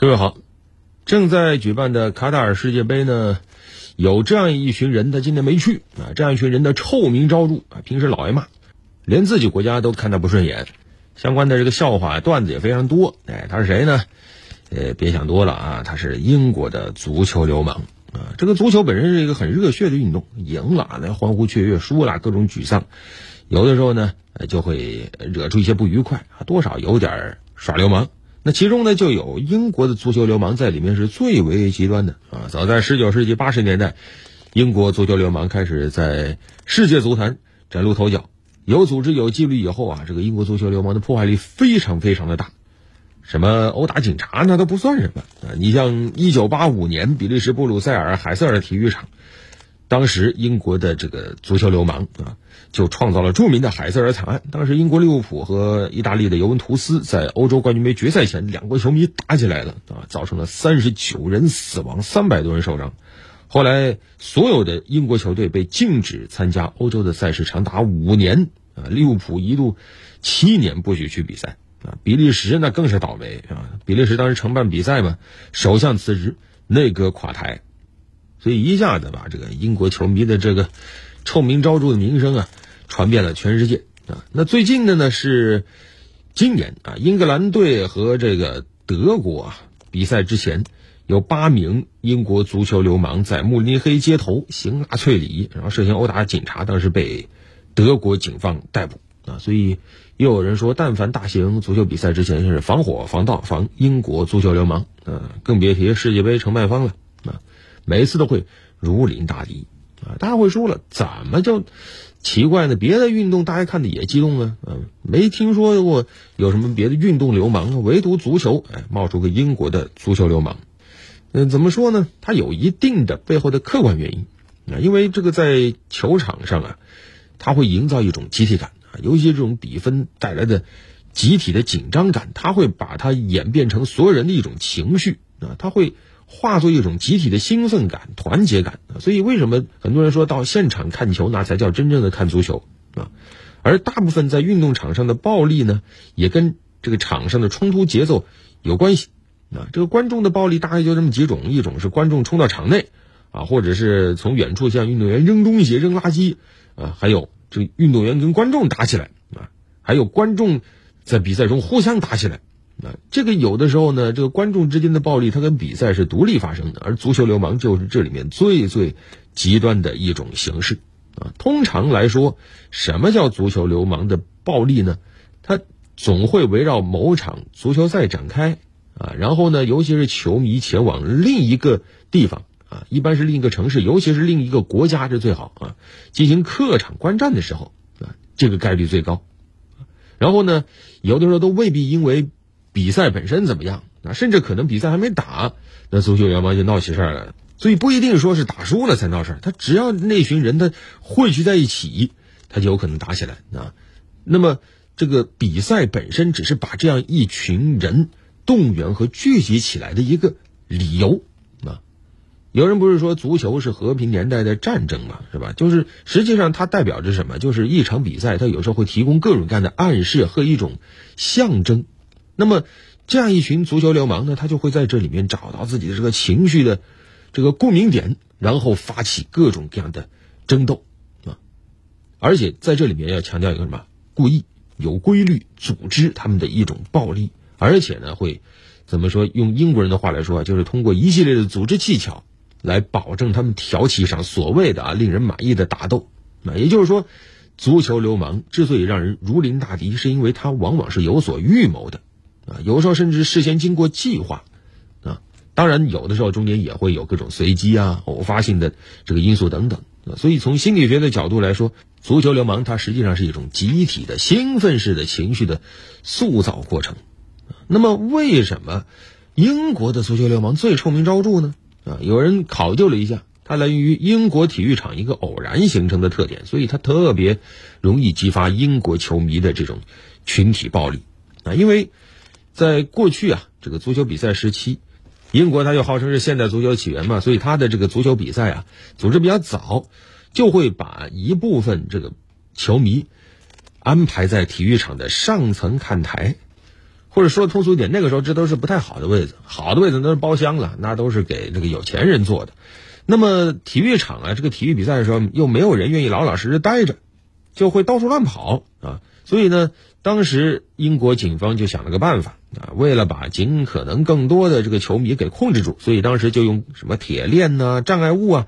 各位好，正在举办的卡塔尔世界杯呢，有这样一群人，他今天没去啊。这样一群人的臭名昭著啊，平时老挨骂，连自己国家都看他不顺眼。相关的这个笑话段子也非常多。哎，他是谁呢？呃，别想多了啊，他是英国的足球流氓啊。这个足球本身是一个很热血的运动，赢了那欢呼雀跃，输了各种沮丧，有的时候呢就会惹出一些不愉快啊，多少有点耍流氓。那其中呢，就有英国的足球流氓在里面是最为极端的啊！早在十九世纪八十年代，英国足球流氓开始在世界足坛崭露头角，有组织、有纪律以后啊，这个英国足球流氓的破坏力非常非常的大。什么殴打警察那都不算什么啊！你像一九八五年比利时布鲁塞尔海瑟尔体育场。当时英国的这个足球流氓啊，就创造了著名的海瑟尔惨案。当时英国利物浦和意大利的尤文图斯在欧洲冠军杯决赛前，两国球迷打起来了啊，造成了三十九人死亡，三百多人受伤。后来所有的英国球队被禁止参加欧洲的赛事，长达五年啊。利物浦一度七年不许去比赛啊。比利时那更是倒霉啊。比利时当时承办比赛嘛，首相辞职，内阁垮台。所以一下子把这个英国球迷的这个臭名昭著的名声啊，传遍了全世界啊。那最近的呢是今年啊，英格兰队和这个德国啊比赛之前，有八名英国足球流氓在慕尼黑街头行纳粹礼，然后涉嫌殴打警察，当时被德国警方逮捕啊。所以又有人说，但凡大型足球比赛之前是防火防盗防英国足球流氓啊，更别提世界杯承办方了。每次都会如临大敌啊！大家会说了，怎么就奇怪呢？别的运动大家看的也激动啊，嗯，没听说过有什么别的运动流氓啊，唯独足球，哎，冒出个英国的足球流氓。嗯，怎么说呢？它有一定的背后的客观原因啊，因为这个在球场上啊，它会营造一种集体感啊，尤其这种比分带来的集体的紧张感，它会把它演变成所有人的一种情绪啊，它会。化作一种集体的兴奋感、团结感，所以为什么很多人说到现场看球，那才叫真正的看足球啊？而大部分在运动场上的暴力呢，也跟这个场上的冲突节奏有关系啊。这个观众的暴力大概就这么几种：一种是观众冲到场内啊，或者是从远处向运动员扔东西、扔垃圾啊，还有这个运动员跟观众打起来啊，还有观众在比赛中互相打起来。啊，这个有的时候呢，这个观众之间的暴力，它跟比赛是独立发生的，而足球流氓就是这里面最最极端的一种形式啊。通常来说，什么叫足球流氓的暴力呢？它总会围绕某场足球赛展开啊，然后呢，尤其是球迷前往另一个地方啊，一般是另一个城市，尤其是另一个国家，这最好啊，进行客场观战的时候啊，这个概率最高。然后呢，有的时候都未必因为。比赛本身怎么样？啊，甚至可能比赛还没打，那足球流氓就闹起事儿来了。所以不一定说是打输了才闹事儿，他只要那群人他汇聚在一起，他就有可能打起来啊。那么这个比赛本身只是把这样一群人动员和聚集起来的一个理由啊。有人不是说足球是和平年代的战争嘛，是吧？就是实际上它代表着什么？就是一场比赛，它有时候会提供各种各样的暗示和一种象征。那么，这样一群足球流氓呢，他就会在这里面找到自己的这个情绪的这个共鸣点，然后发起各种各样的争斗啊！而且在这里面要强调一个什么？故意、有规律、组织他们的一种暴力，而且呢，会怎么说？用英国人的话来说啊，就是通过一系列的组织技巧来保证他们挑起一场所谓的啊令人满意的打斗。那也就是说，足球流氓之所以让人如临大敌，是因为他往往是有所预谋的。啊，有时候甚至事先经过计划，啊，当然有的时候中间也会有各种随机啊、偶发性的这个因素等等。啊，所以从心理学的角度来说，足球流氓它实际上是一种集体的兴奋式的情绪的塑造过程。那么，为什么英国的足球流氓最臭名昭著呢？啊，有人考究了一下，它来源于英国体育场一个偶然形成的特点，所以它特别容易激发英国球迷的这种群体暴力啊，因为。在过去啊，这个足球比赛时期，英国它又号称是现代足球起源嘛，所以它的这个足球比赛啊，组织比较早，就会把一部分这个球迷安排在体育场的上层看台，或者说通俗一点，那个时候这都是不太好的位置，好的位置都是包厢了，那都是给这个有钱人坐的。那么体育场啊，这个体育比赛的时候，又没有人愿意老老实实待着，就会到处乱跑啊。所以呢，当时英国警方就想了个办法啊，为了把尽可能更多的这个球迷给控制住，所以当时就用什么铁链呐、障碍物啊，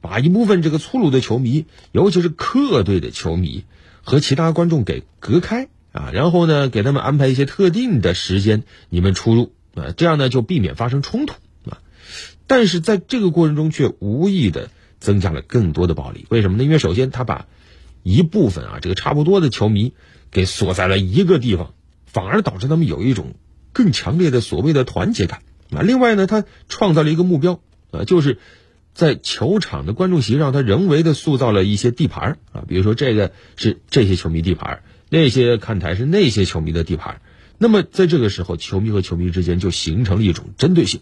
把一部分这个粗鲁的球迷，尤其是客队的球迷和其他观众给隔开啊，然后呢，给他们安排一些特定的时间，你们出入啊，这样呢就避免发生冲突啊。但是在这个过程中，却无意的增加了更多的暴力。为什么呢？因为首先他把一部分啊这个差不多的球迷给锁在了一个地方，反而导致他们有一种更强烈的所谓的团结感啊。另外呢，他创造了一个目标啊，就是在球场的观众席上，他人为的塑造了一些地盘啊，比如说这个是这些球迷地盘，那些看台是那些球迷的地盘。那么在这个时候，球迷和球迷之间就形成了一种针对性。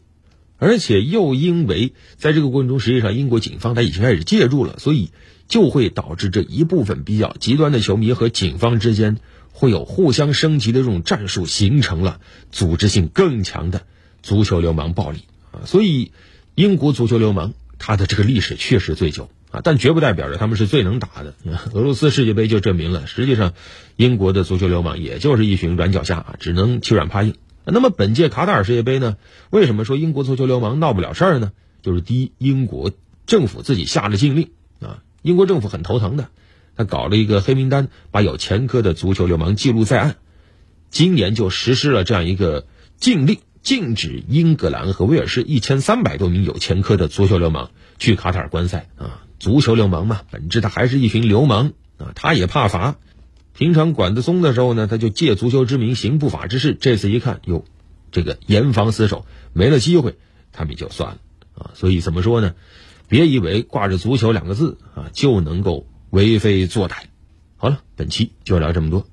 而且又因为在这个过程中，实际上英国警方他已经开始介入了，所以就会导致这一部分比较极端的球迷和警方之间会有互相升级的这种战术，形成了组织性更强的足球流氓暴力啊。所以英国足球流氓他的这个历史确实最久啊，但绝不代表着他们是最能打的。俄罗斯世界杯就证明了，实际上英国的足球流氓也就是一群软脚虾啊，只能欺软怕硬。那么本届卡塔尔世界杯呢？为什么说英国足球流氓闹不了事儿呢？就是第一，英国政府自己下了禁令啊，英国政府很头疼的，他搞了一个黑名单，把有前科的足球流氓记录在案。今年就实施了这样一个禁令，禁止英格兰和威尔士一千三百多名有前科的足球流氓去卡塔尔观赛啊。足球流氓嘛，本质他还是一群流氓啊，他也怕罚。平常管得松的时候呢，他就借足球之名行不法之事。这次一看，哟，这个严防死守，没了机会，他们就算了啊。所以怎么说呢？别以为挂着足球两个字啊就能够为非作歹。好了，本期就聊这么多。